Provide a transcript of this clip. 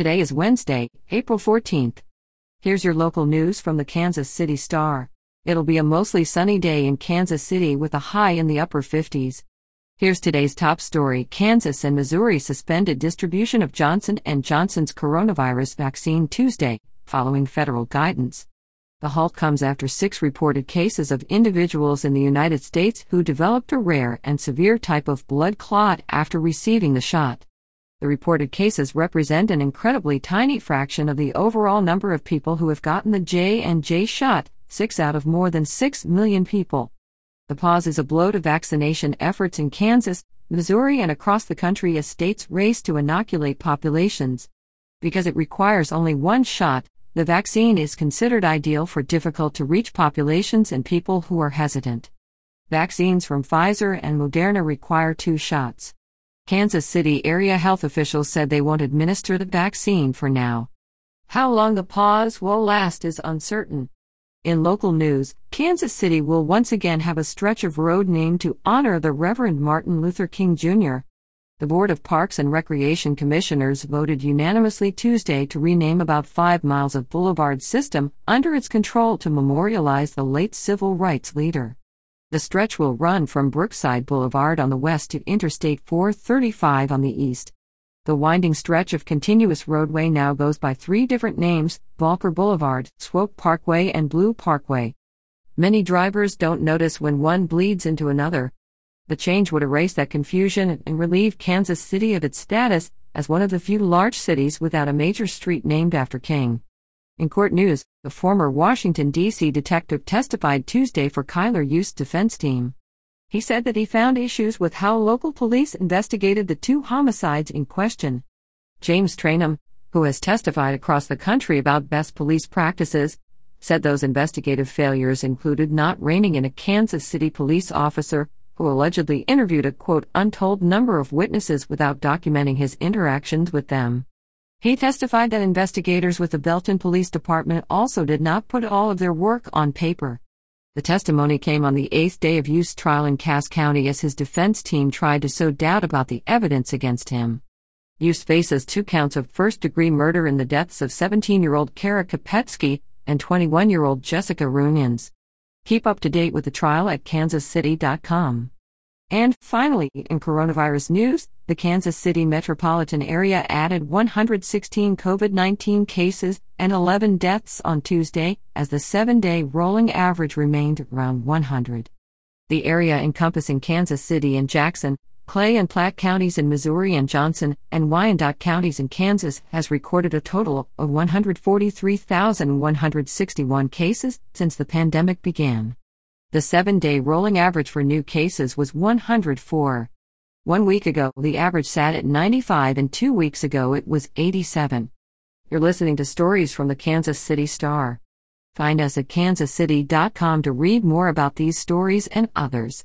Today is Wednesday, April 14th. Here's your local news from the Kansas City Star. It'll be a mostly sunny day in Kansas City with a high in the upper 50s. Here's today's top story. Kansas and Missouri suspended distribution of Johnson & Johnson's coronavirus vaccine Tuesday, following federal guidance. The halt comes after six reported cases of individuals in the United States who developed a rare and severe type of blood clot after receiving the shot. The reported cases represent an incredibly tiny fraction of the overall number of people who have gotten the J&J shot, 6 out of more than 6 million people. The pause is a blow to vaccination efforts in Kansas, Missouri, and across the country as states race to inoculate populations. Because it requires only one shot, the vaccine is considered ideal for difficult to reach populations and people who are hesitant. Vaccines from Pfizer and Moderna require two shots. Kansas City area health officials said they won't administer the vaccine for now. How long the pause will last is uncertain. In local news, Kansas City will once again have a stretch of road named to honor the Reverend Martin Luther King Jr the Board of Parks and Recreation Commissioners voted unanimously Tuesday to rename about five miles of boulevard system under its control to memorialize the late civil rights leader. The stretch will run from Brookside Boulevard on the west to Interstate 435 on the east. The winding stretch of continuous roadway now goes by three different names Volker Boulevard, Swope Parkway, and Blue Parkway. Many drivers don't notice when one bleeds into another, the change would erase that confusion and relieve Kansas City of its status as one of the few large cities without a major street named after King. In court news, the former Washington, D.C. detective testified Tuesday for Kylr Yust's defense team. He said that he found issues with how local police investigated the two homicides in question. James Trainum, who has testified across the country about best police practices, said those investigative failures included not reining in a Kansas City police officer who allegedly interviewed a quote untold number of witnesses without documenting his interactions with them. He testified that investigators with the Belton Police Department also did not put all of their work on paper. The testimony came on the eighth day of Yust's trial in Cass County as his defense team tried to sow doubt about the evidence against him. Yust faces two counts of first degree murder in the deaths of 17 year old Kara Kopetsky and 21 year old Jessica Runions. Keep up to date with the trial at kansascity.com. And finally, in coronavirus news, the Kansas City metropolitan area added 116 COVID 19 cases and 11 deaths on Tuesday, as the seven day rolling average remained around 100. The area encompassing Kansas City and Jackson, Clay and Platte counties in Missouri and Johnson and Wyandotte counties in Kansas has recorded a total of 143,161 cases since the pandemic began. The seven day rolling average for new cases was 104. One week ago, the average sat at 95, and two weeks ago, it was 87. You're listening to stories from the Kansas City Star. Find us at kansascity.com to read more about these stories and others.